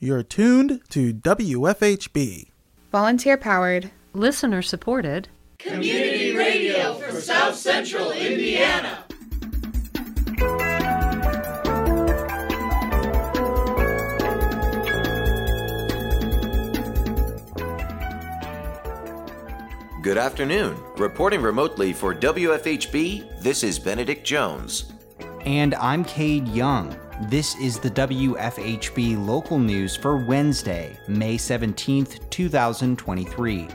You're tuned to WFHB. Volunteer powered, listener supported, community radio for South Central Indiana. Good afternoon. Reporting remotely for WFHB, this is Benedict Jones. And I'm Cade Young. This is the WFHB local news for Wednesday, May 17th, 2023.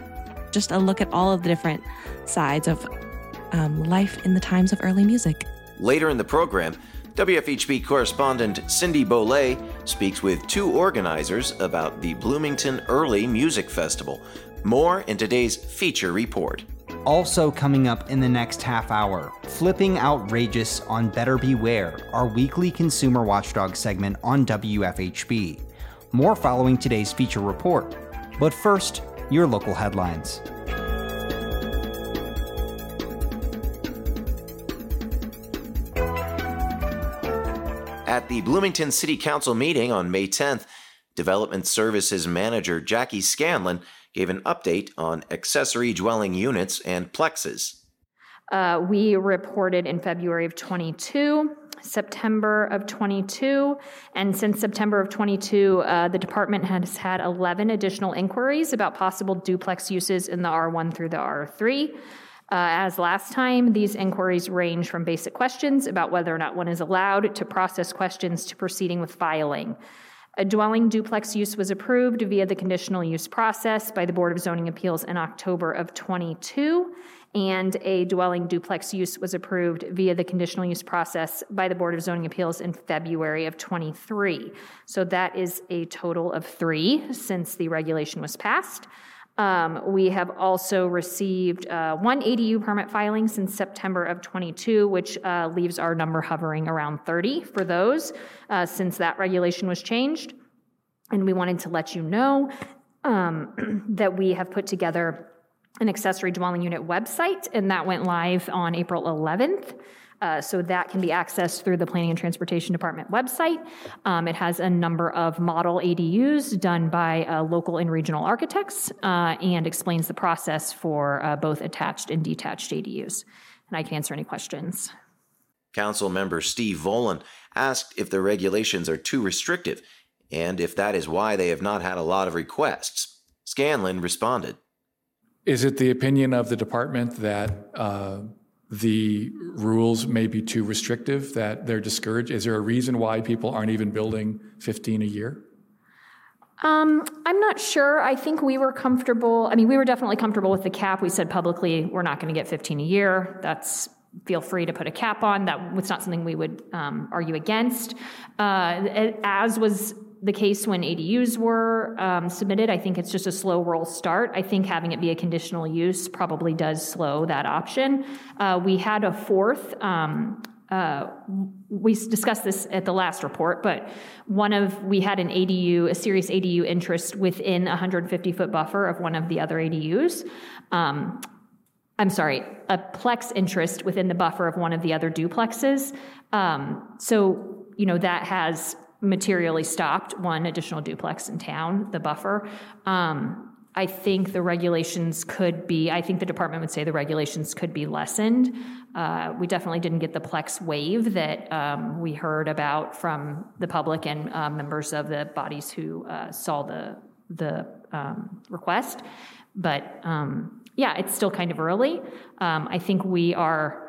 Just a look at all of the different sides of um, life in the times of early music. Later in the program, WFHB correspondent Cindy Beaulé speaks with two organizers about the Bloomington Early Music Festival. More in today's feature report. Also, coming up in the next half hour, Flipping Outrageous on Better Beware, our weekly consumer watchdog segment on WFHB. More following today's feature report. But first, your local headlines. At the Bloomington City Council meeting on May 10th, Development Services Manager Jacki Scanlan gave an update on accessory dwelling units and plexes. Uh, we reported in February of 22, September of 22, and since September of 22, uh, the department has had 11 additional inquiries about possible duplex uses in the R1 through the R3. Uh, as last time, these inquiries range from basic questions about whether or not one is allowed to process questions to proceeding with filing. A dwelling duplex use was approved via the conditional use process by the Board of Zoning Appeals in October of 22, and a dwelling duplex use was approved via the conditional use process by the Board of Zoning Appeals in February of 23. So that is a total of three since the regulation was passed. Um, we have also received uh, one ADU permit filing since September of 22, which uh, leaves our number hovering around 30 for those uh, since that regulation was changed. And we wanted to let you know um, that we have put together an accessory dwelling unit website, and that went live on April 11th. Uh, so that can be accessed through the Planning and Transportation Department website. Um, it has a number of model ADUs done by uh, local and regional architects uh, and explains the process for uh, both attached and detached ADUs. And I can answer any questions. Council member Steve Volan asked if the regulations are too restrictive and if that is why they have not had a lot of requests. Scanlan responded. Is it the opinion of the department that uh, the rules may be too restrictive, that they're discouraged? Is there a reason why people aren't even building 15 a year? Um, I'm not sure. I think we were comfortable. I mean, we were definitely comfortable with the cap. We said publicly we're not going to get 15 a year. That's feel free to put a cap on. That was not something we would um, argue against. Uh, as was the case when ADUs were um, submitted. I think it's just a slow roll start. I think having it be a conditional use probably does slow that option. Uh, we had a fourth. Um, uh, we discussed this at the last report, but one of we had an ADU, a serious ADU interest within a 150 foot buffer of one of the other ADUs. Um, I'm sorry, a plex interest within the buffer of one of the other duplexes. Um, so, you know, that has materially stopped one additional duplex in town, the buffer. Um, I think the regulations could be, I think the department would say the regulations could be lessened. Uh, we definitely didn't get the Plex wave that um, we heard about from the public and uh, members of the bodies who uh, saw the, the um, request. But um, yeah, it's still kind of early. Um, I think we are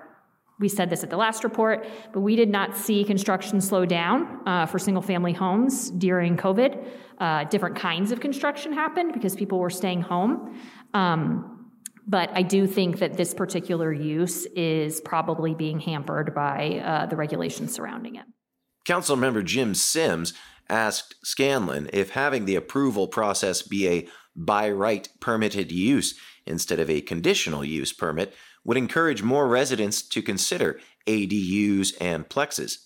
we said this at the last report, but we did not see construction slow down uh, for single family homes during COVID. Uh, different kinds of construction happened because people were staying home. Um, but I do think that this particular use is probably being hampered by uh, the regulations surrounding it. Council member Jim Sims asked Scanlan if having the approval process be a by right permitted use instead of a conditional use permit would encourage more residents to consider ADUs and plexes.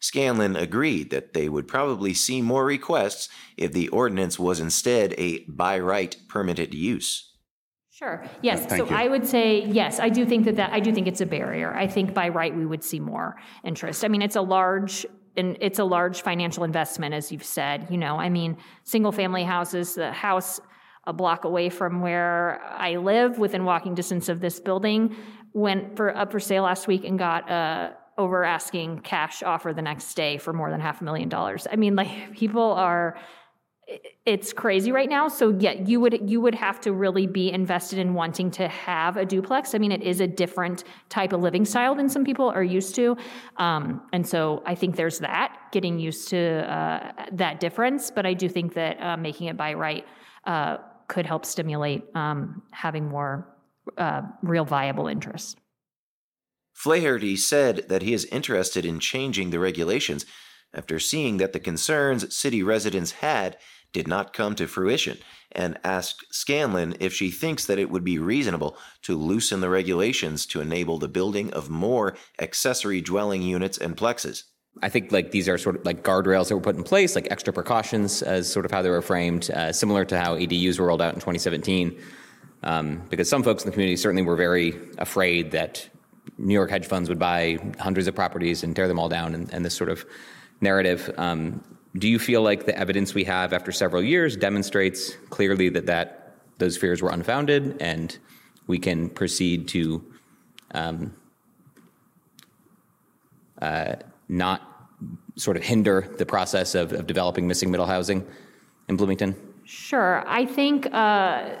Scanlan agreed that they would probably see more requests if the ordinance was instead a by right permitted use. Sure. Yes. Thank so you. I would say yes. I do think that that I do think it's a barrier. I think by right we would see more interest. I mean, it's a large and it's a large financial investment, as you've said. You know, I mean, single family houses, the house a block away from where I live, within walking distance of this building, went for up for sale last week and got a over asking cash offer the next day for more than half a million dollars. I mean, like people are it's crazy right now. So yeah you would you would have to really be invested in wanting to have a duplex. I mean it is a different type of living style than some people are used to. Um, and so i think there's that getting used to uh, that difference. But i do think that uh, making it by right uh, could help stimulate um, having more uh, real viable interest Flaherty said that he is interested in changing the regulations after seeing that the concerns city residents had did not come to fruition and asked Scanlan if she thinks that it would be reasonable to loosen the regulations to enable the building of more accessory dwelling units and plexes. I think like these are sort of like guardrails that were put in place, like extra precautions, as sort of how they were framed, uh, similar to how ADUs were rolled out in 2017. Um, because some folks in the community certainly were very afraid that New York hedge funds would buy hundreds of properties and tear them all down, and, and this sort of narrative. Um, do you feel like the evidence we have after several years demonstrates clearly that, that those fears were unfounded and we can proceed to um, uh, not sort of hinder the process of, of, developing missing middle housing in Bloomington? Sure. I think uh,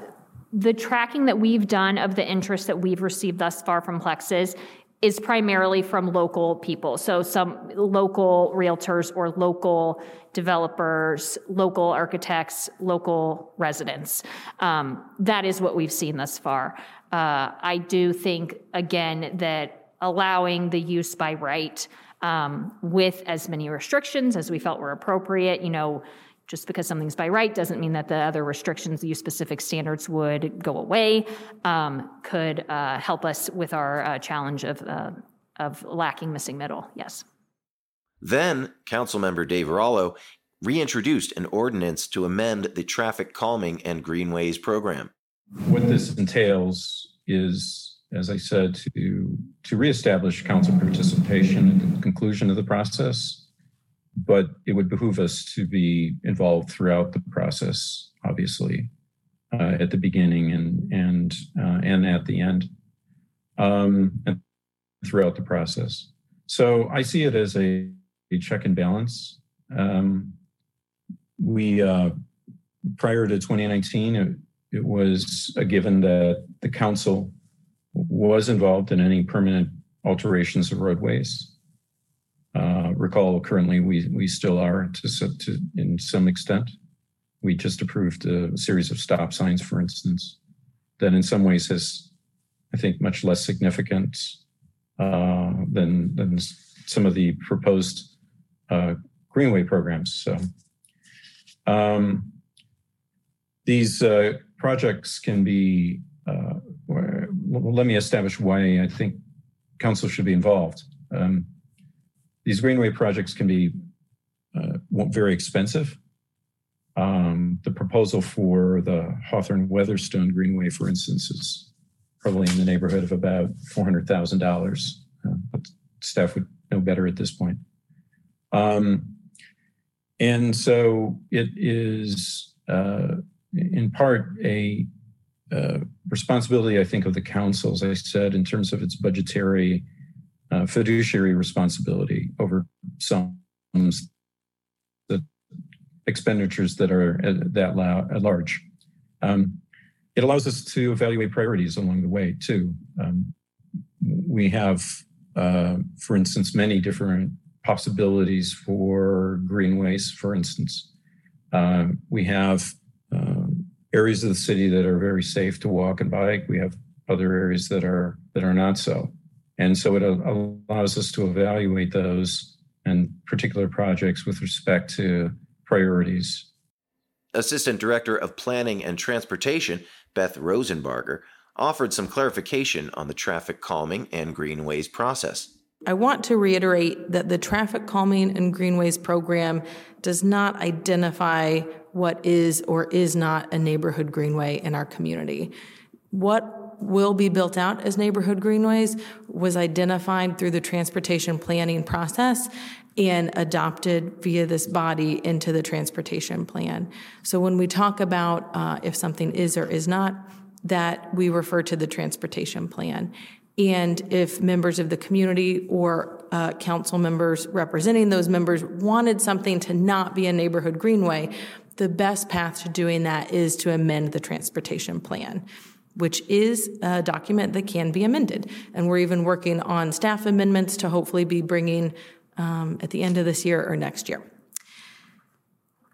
the tracking that we've done of the interest that we've received thus far from Plexes is primarily from local people. So some local realtors or local developers, local architects, local residents. Um, that is what we've seen thus far. Uh, I do think, again, that allowing the use by right um, with as many restrictions as we felt were appropriate, you know, just because something's by right doesn't mean that the other restrictions, the use specific standards would go away, um, could uh, help us with our uh, challenge of, uh, of lacking missing middle. Yes. Then, Councilmember Dave Rollo reintroduced an ordinance to amend the traffic calming and greenways program. What this entails is, as I said, to, to reestablish council participation at the conclusion of the process but it would behoove us to be involved throughout the process, obviously, uh, at the beginning and and uh, and at the end, um, and throughout the process. So I see it as a, a check and balance. Um, we uh, prior to 2019, it, it was a given that the council was involved in any permanent alterations of roadways uh, recall currently we we still are to, to in some extent. We just approved a series of stop signs, for instance, that in some ways has, I think, much less significance uh, than than some of the proposed uh, greenway programs. So um, these uh, projects can be. Well, let me establish why I think council should be involved. Um, these greenway projects can be uh, very expensive. Um, the proposal for the Hawthorne Weatherstone Greenway, for instance, is probably in the neighborhood of about $400,000. Uh, but staff would know better at this point. Um, and so it is, uh, in part, a uh, responsibility, I think, of the council, as I said, in terms of its budgetary uh, fiduciary responsibility over some the expenditures that are at, that at large. Um, it allows us to evaluate priorities along the way too. Um, we have, uh, for instance, many different possibilities for greenways. For instance, uh, we have areas of the city that are very safe to walk and bike. We have other areas that are that are not so. And so it allows us to evaluate those and particular projects with respect to priorities. Assistant Director of Planning and Transportation, Beth Rosenbarger, offered some clarification on the traffic calming and greenways process. I want to reiterate that the traffic calming and greenways program does not identify what is or is not a neighborhood greenway in our community. What will be built out as neighborhood greenways was identified through the transportation planning process and adopted via this body into the transportation plan. So when we talk about uh, if something is or is not, that we refer to the transportation plan. And if members of the community or uh, council members representing those members wanted something to not be a neighborhood greenway, the best path to doing that is to amend the transportation plan which is a document that can be amended. And we're even working on staff amendments to hopefully be bringing um, at the end of this year or next year.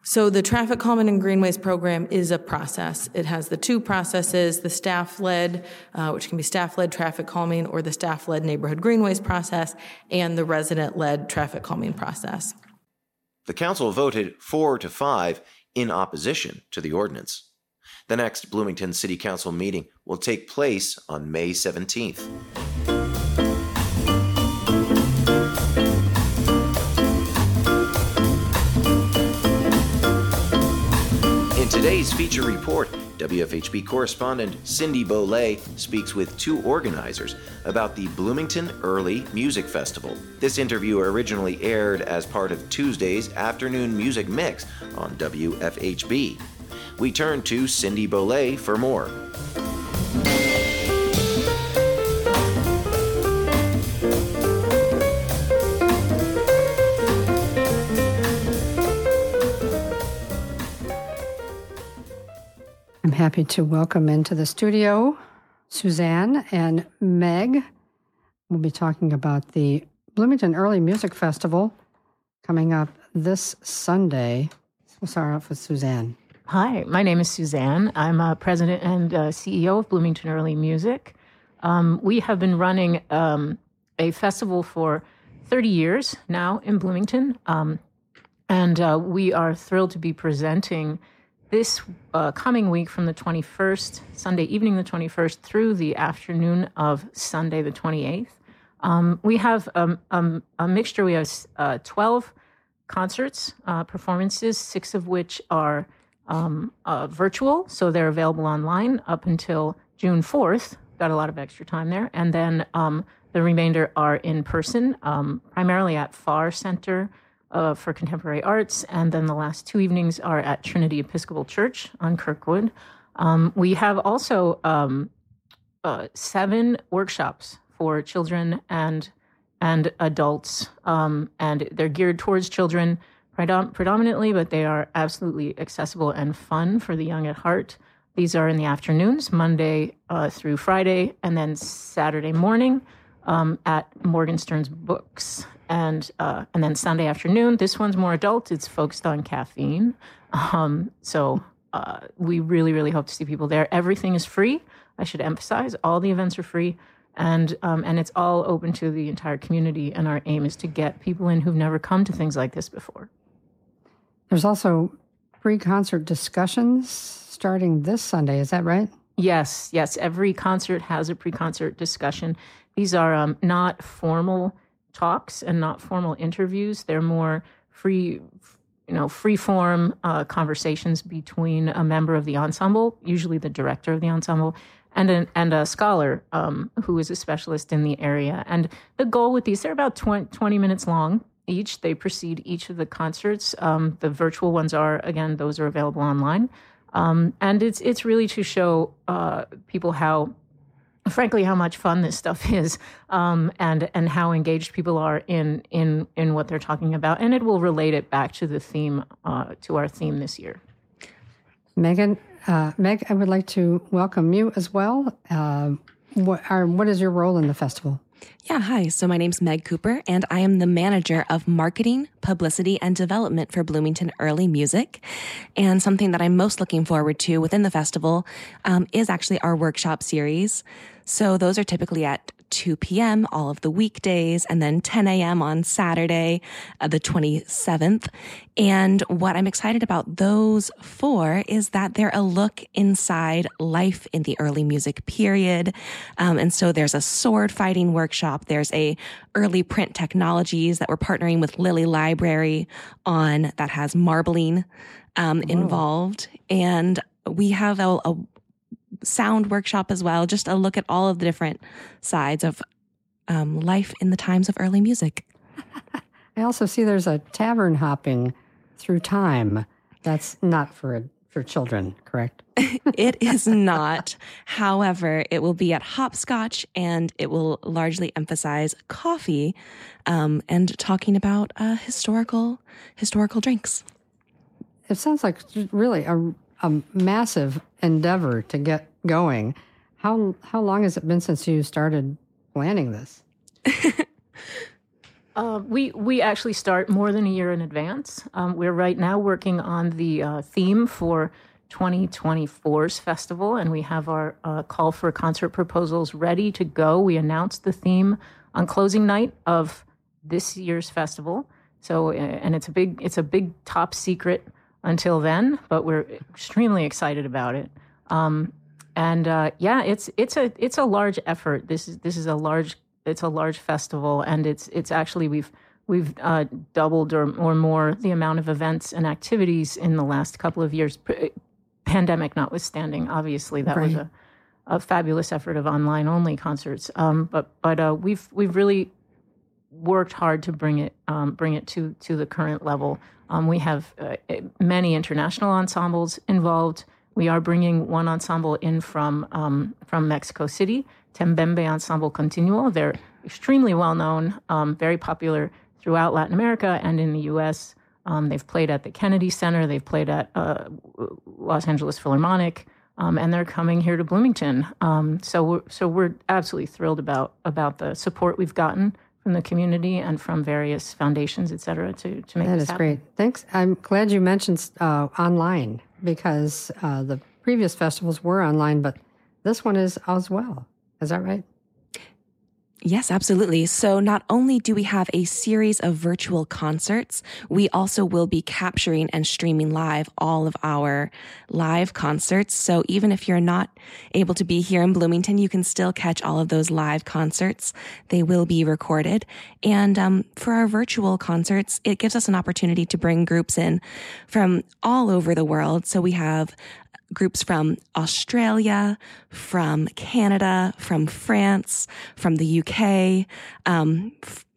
So the Traffic Calming and Greenways program is a process. It has the two processes, the staff-led, uh, which can be staff-led traffic calming or the staff-led neighborhood greenways process, and the resident-led traffic calming process. The council voted four to five in opposition to the ordinance. The next Bloomington City Council meeting will take place on May 17th. Today's feature report, WFHB correspondent Cindy Beaulé speaks with two organizers about the Bloomington Early Music Festival. This interview originally aired as part of Tuesday's afternoon music mix on WFHB. We turn to Cindy Beaulé for more. I'm happy to welcome into the studio Suzanne and Meg. We'll be talking about the Bloomington Early Music Festival coming up this Sunday. We'll start off with Suzanne. Hi, my name is Suzanne. I'm a president and uh, CEO of Bloomington Early Music. Um, we have been running um, a festival for 30 years now in Bloomington, um, and uh, we are thrilled to be presenting this uh, coming week from the 21st, Sunday evening the 21st, through the afternoon of Sunday the 28th. Um, we have um, um, a mixture. We have uh, 12 concerts, uh, performances, six of which are um, uh, virtual, so they're available online up until June 4th. Got a lot of extra time there. And then um, the remainder are in person, um, primarily at FAR Center uh, for Contemporary Arts. And then the last two evenings are at Trinity Episcopal Church on Kirkwood. Um, we have also um, uh, seven workshops for children and and adults, um, and they're geared towards children predom- predominantly, but they are absolutely accessible and fun for the young at heart. These are in the afternoons, Monday uh, through Friday, and then Saturday morning um, at Morgenstern's Books, and uh, and then Sunday afternoon. This one's more adult. It's focused on caffeine, um, so uh, we really really hope to see people there. Everything is free. I should emphasize all the events are free, and um, and it's all open to the entire community. And our aim is to get people in who've never come to things like this before. There's also pre concert discussions starting this Sunday. Is that right? Yes, yes. Every concert has a pre concert discussion. These are um, not formal talks and not formal interviews. They're more free, you know, free form uh, conversations between a member of the ensemble, usually the director of the ensemble, and an, and a scholar um, who is a specialist in the area. And the goal with these, they're about 20, 20 minutes long each. They precede each of the concerts. Um, the virtual ones are again; those are available online, um, and it's it's really to show uh, people how, frankly, how much fun this stuff is, um, and and how engaged people are in in in what they're talking about, and it will relate it back to the theme uh, to our theme this year. Megan, uh, Meg, I would like to welcome you as well. Uh, what, are, what is your role in the festival? Yeah, hi. So my name's Meg Cooper, and I am the manager of marketing, publicity, and development for Bloomington Early Music. And something that I'm most looking forward to within the festival um, is actually our workshop series. So those are typically at 2 p.m. all of the weekdays and then 10 a.m. on Saturday, uh, the 27th. And what I'm excited about those four is that they're a look inside life in the early music period. Um, and so there's a sword fighting workshop. There's a early print technologies that we're partnering with Lilly Library on that has marbling um, involved. And we have a, a sound workshop as well, just a look at all of the different sides of um, life in the times of early music. I also see there's a tavern hopping through time. That's not for for children, correct? it is not. However, it will be at Hopscotch and it will largely emphasize coffee um, and talking about uh, historical historical drinks. It sounds like really a, a massive endeavor to get going. How how long has it been since you started planning this? Uh, we we actually start more than a year in advance. Um, we're right now working on the uh, theme for 2024's festival, and we have our uh, call for concert proposals ready to go. We announced the theme on closing night of this year's festival. So, and it's a big it's a big top secret until then, but we're extremely excited about it. Um, and uh, yeah, it's it's a it's a large effort. This is this is a large it's a large festival, and it's it's actually we've we've uh, doubled or or more the amount of events and activities in the last couple of years. Pandemic notwithstanding, obviously that right. was a, a fabulous effort of online only concerts. Um, but but uh, we've we've really worked hard to bring it um, bring it to to the current level. Um, we have uh, many international ensembles involved. We are bringing one ensemble in from um, from Mexico City Tembembe Ensemble Continuo. They're extremely well known, um, very popular throughout Latin America and in the U.S. Um, they've played at the Kennedy Center, they've played at uh, Los Angeles Philharmonic, um, and they're coming here to Bloomington. Um, so, we're, so we're absolutely thrilled about about the support we've gotten from the community and from various foundations, et cetera, to, to make that this is happen. great. Thanks. I'm glad you mentioned uh, online because uh, the previous festivals were online, but this one is as well. Is that right? Yes, absolutely. So not only do we have a series of virtual concerts, we also will be capturing and streaming live all of our live concerts. So even if you're not able to be here in Bloomington, you can still catch all of those live concerts. They will be recorded. And um, for our virtual concerts, it gives us an opportunity to bring groups in from all over the world. So we have groups from Australia, from Canada, from France, from the UK. Um,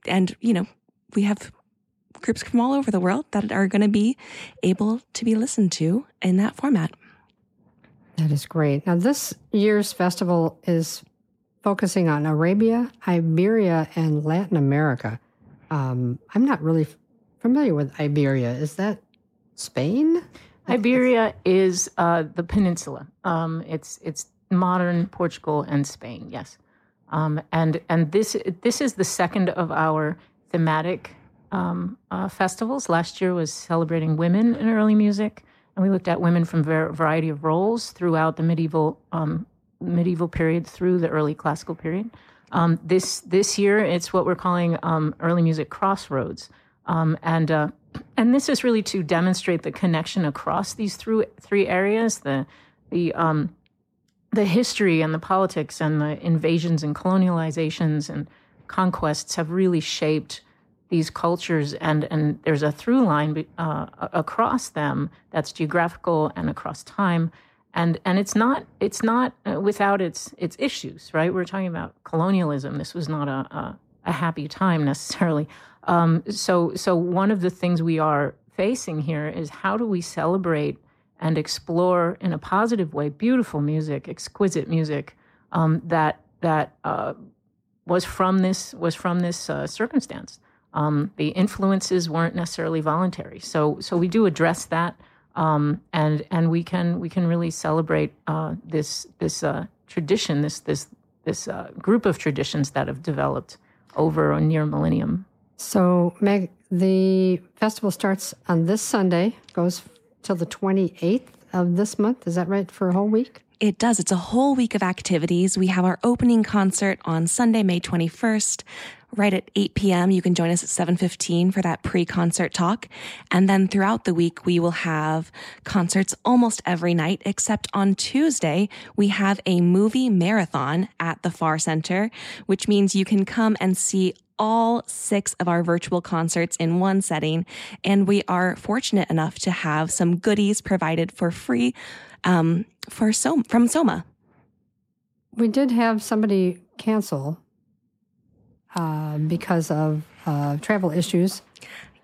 and, you know, we have groups from all over the world that are going to be able to be listened to in that format. That is great. Now, this year's festival is focusing on Arabia, Iberia, and Latin America. Um, I'm not really familiar with Iberia. Is that Spain? Iberia is uh, the peninsula. Um, it's it's modern Portugal and Spain. Yes, um, and and this this is the second of our thematic um, uh, festivals. Last year was celebrating women in early music, and we looked at women from a variety of roles throughout the medieval um, medieval period through the early classical period. Um, this this year, it's what we're calling um, early music crossroads, and uh, and this is really to demonstrate the connection across these three three areas the the um, the history and the politics and the invasions and colonializations and conquests have really shaped these cultures. And and there's a through line uh, across them that's geographical and across time. And and it's not it's not uh, without its its issues right? We're talking about colonialism. This was not a, a, a happy time necessarily um, so, so one of the things we are facing here is how do we celebrate and explore in a positive way beautiful music, exquisite music um, that that uh, was from this was from this uh, circumstance. Um, the influences weren't necessarily voluntary, so so we do address that, um, and and we can we can really celebrate uh, this this uh, tradition, this this this uh, group of traditions that have developed over a near millennium. So, Meg, the festival starts on this Sunday, goes till the 28th of this month. Is that right? For a whole week? It does. It's a whole week of activities. We have our opening concert on Sunday, May 21st, right at 8 p.m. You can join us at 7:15 for that pre-concert talk. And then throughout the week we will have concerts almost every night except on Tuesday we have a movie marathon at the Far Center, which means you can come and see all six of our virtual concerts in one setting. And we are fortunate enough to have some goodies provided for free um, for Som- from Soma. We did have somebody cancel uh, because of uh, travel issues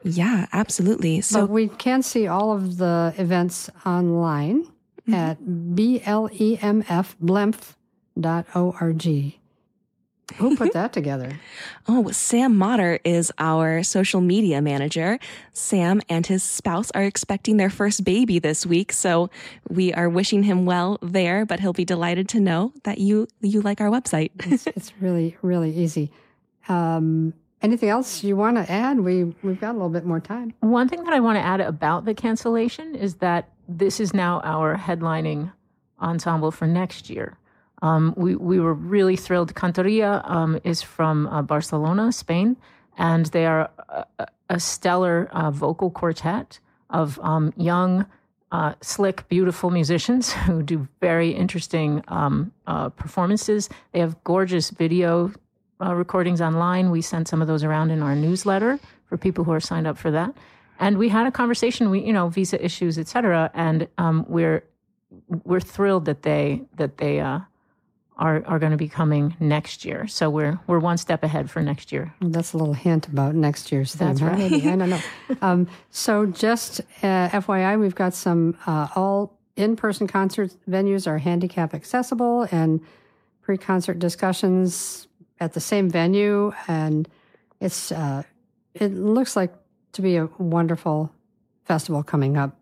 Yeah, absolutely. So but we can see all of the events online mm-hmm. at blemf.blemf.org. Who put that together? oh, Sam Motter is our social media manager. Sam and his spouse are expecting their first baby this week, so we are wishing him well there. But he'll be delighted to know that you you like our website. it's, it's, really really easy. Um, anything else you want to add? We we've got a little bit more time. One thing that I want to add about the cancellation is that this is now our headlining ensemble for next year. Um, we, we were really thrilled. Cantoria um, is from uh, Barcelona, Spain, and they are a, a stellar uh, vocal quartet of um, young, uh, slick, beautiful musicians who do very interesting um, uh, performances. They have gorgeous video uh, recordings online. We sent some of those around in our newsletter for people who are signed up for that. And we had a conversation. We, you know, visa issues, et cetera, and um, we're we're thrilled that they that they uh, are, are going to be coming next year. So we're we're one step ahead for next year. That's a little hint about next year's theme. That's right. Maybe. I don't know. um, so just uh, FYI, we've got some uh, all in-person concert venues are handicap accessible and pre-concert discussions at the same venue, and it's uh, it looks like to be a wonderful festival coming up.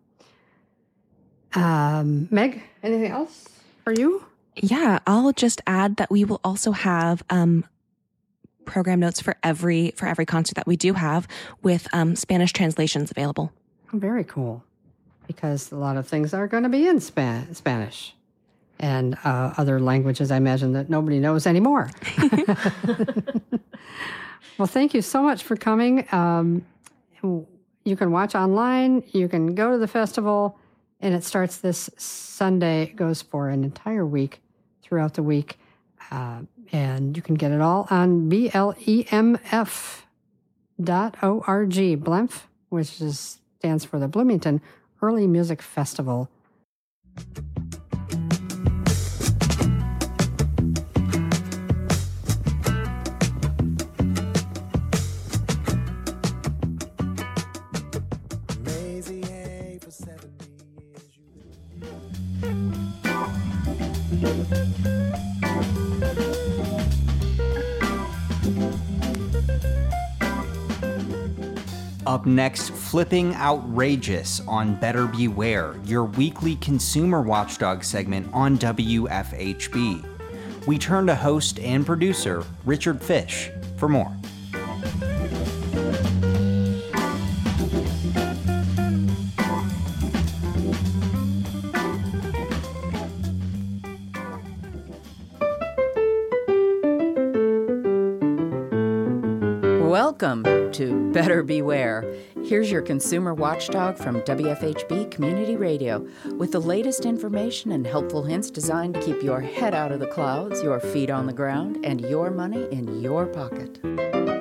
Um, Meg, anything else for you? Yeah, I'll just add that we will also have um, program notes for every for every concert that we do have with um, Spanish translations available. Very cool, because a lot of things are going to be in Span- Spanish and uh, other languages. I imagine that nobody knows anymore. well, thank you so much for coming. Um, you can watch online. You can go to the festival and it starts this Sunday. It goes for an entire week throughout the week. Uh, and you can get it all on blemf dot org, BLEMF, which is, stands for the Bloomington Early Music Festival. Up next, flipping outrageous on Better Beware, your weekly consumer watchdog segment on WFHB. We turn to host and producer Richard Fish for more. Beware. Here's your consumer watchdog from WFHB Community Radio with the latest information and helpful hints designed to keep your head out of the clouds, your feet on the ground, and your money in your pocket.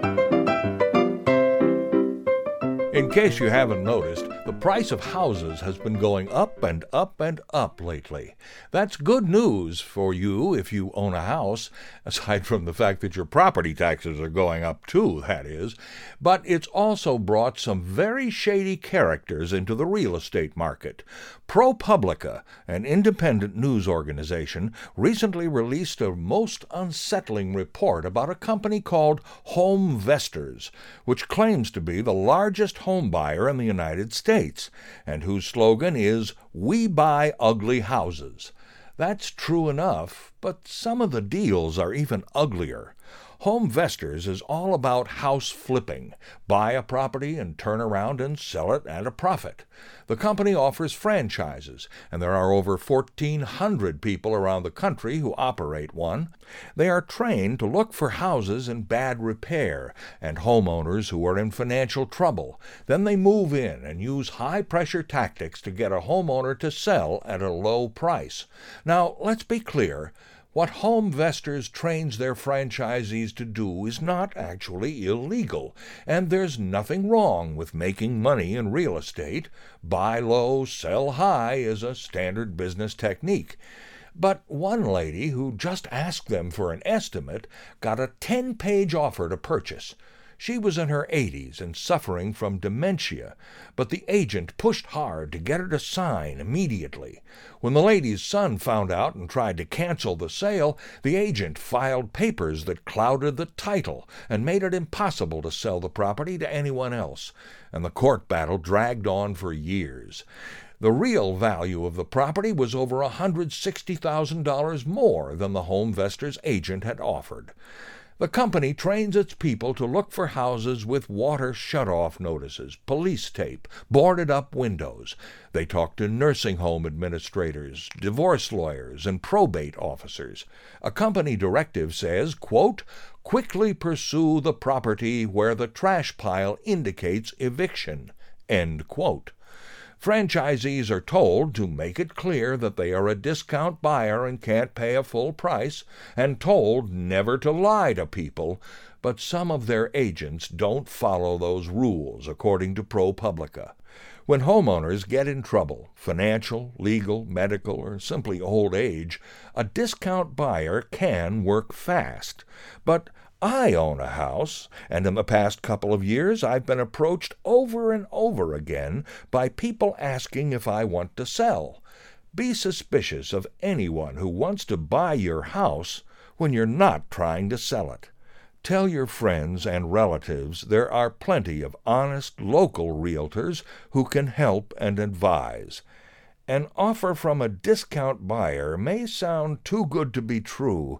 In case you haven't noticed, the price of houses has been going up and up and up lately. That's good news for you if you own a house, aside from the fact that your property taxes are going up too, that is. But it's also brought some very shady characters into the real estate market. ProPublica, an independent news organization, recently released a most unsettling report about a company called HomeVestors, which claims to be the largest home buyer in the United States, and whose slogan is We Buy Ugly Houses. That's true enough, but some of the deals are even uglier. HomeVestors is all about house flipping. Buy a property and turn around and sell it at a profit. The company offers franchises, and there are over 1,400 people around the country who operate one. They are trained to look for houses in bad repair and homeowners who are in financial trouble. Then they move in and use high pressure tactics to get a homeowner to sell at a low price. Now, let's be clear. What HomeVestors trains their franchisees to do is not actually illegal, and there's nothing wrong with making money in real estate. Buy low, sell high is a standard business technique. But one lady who just asked them for an estimate got a 10 page offer to purchase. She was in her 80s and suffering from dementia, but the agent pushed hard to get her to sign immediately. When the lady's son found out and tried to cancel the sale, the agent filed papers that clouded the title and made it impossible to sell the property to anyone else, and the court battle dragged on for years. The real value of the property was over $160,000 more than the HomeVestor's agent had offered. The company trains its people to look for houses with water shut-off notices, police tape, boarded up windows. They talk to nursing home administrators, divorce lawyers, and probate officers. A company directive says, quote, quickly pursue the property where the trash pile indicates eviction, end quote. Franchisees are told to make it clear that they are a discount buyer and can't pay a full price, and told never to lie to people, but some of their agents don't follow those rules, according to ProPublica. When homeowners get in trouble, financial, legal, medical, or simply old age, a discount buyer can work fast. But I own a house, and in the past couple of years I've been approached over and over again by people asking if I want to sell. Be suspicious of anyone who wants to buy your house when you're not trying to sell it. Tell your friends and relatives there are plenty of honest local realtors who can help and advise. An offer from a discount buyer may sound too good to be true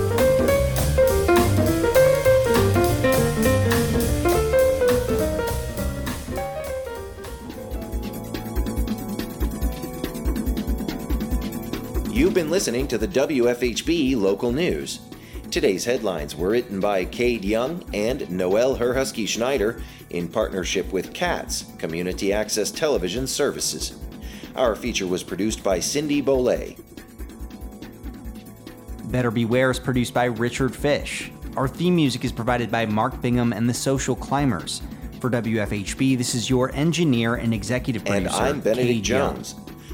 You've been listening to the WFHB local news. Today's headlines were written by Cade Young and Noel Herhusky Schneider in partnership with CATS, Community Access Television Services. Our feature was produced by Cindy Beaulé. Better Beware is produced by Richard Fish. Our theme music is provided by Mark Bingham and the Social Climbers. For WFHB, this is your engineer and executive producer. And I'm Benedict Cade Young.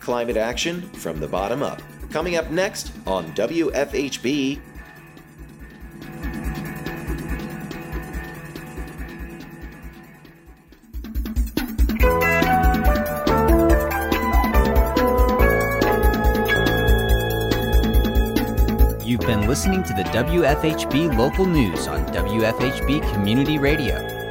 Climate action from the bottom up. Coming up next on WFHB. You've been listening to the WFHB local news on WFHB Community Radio.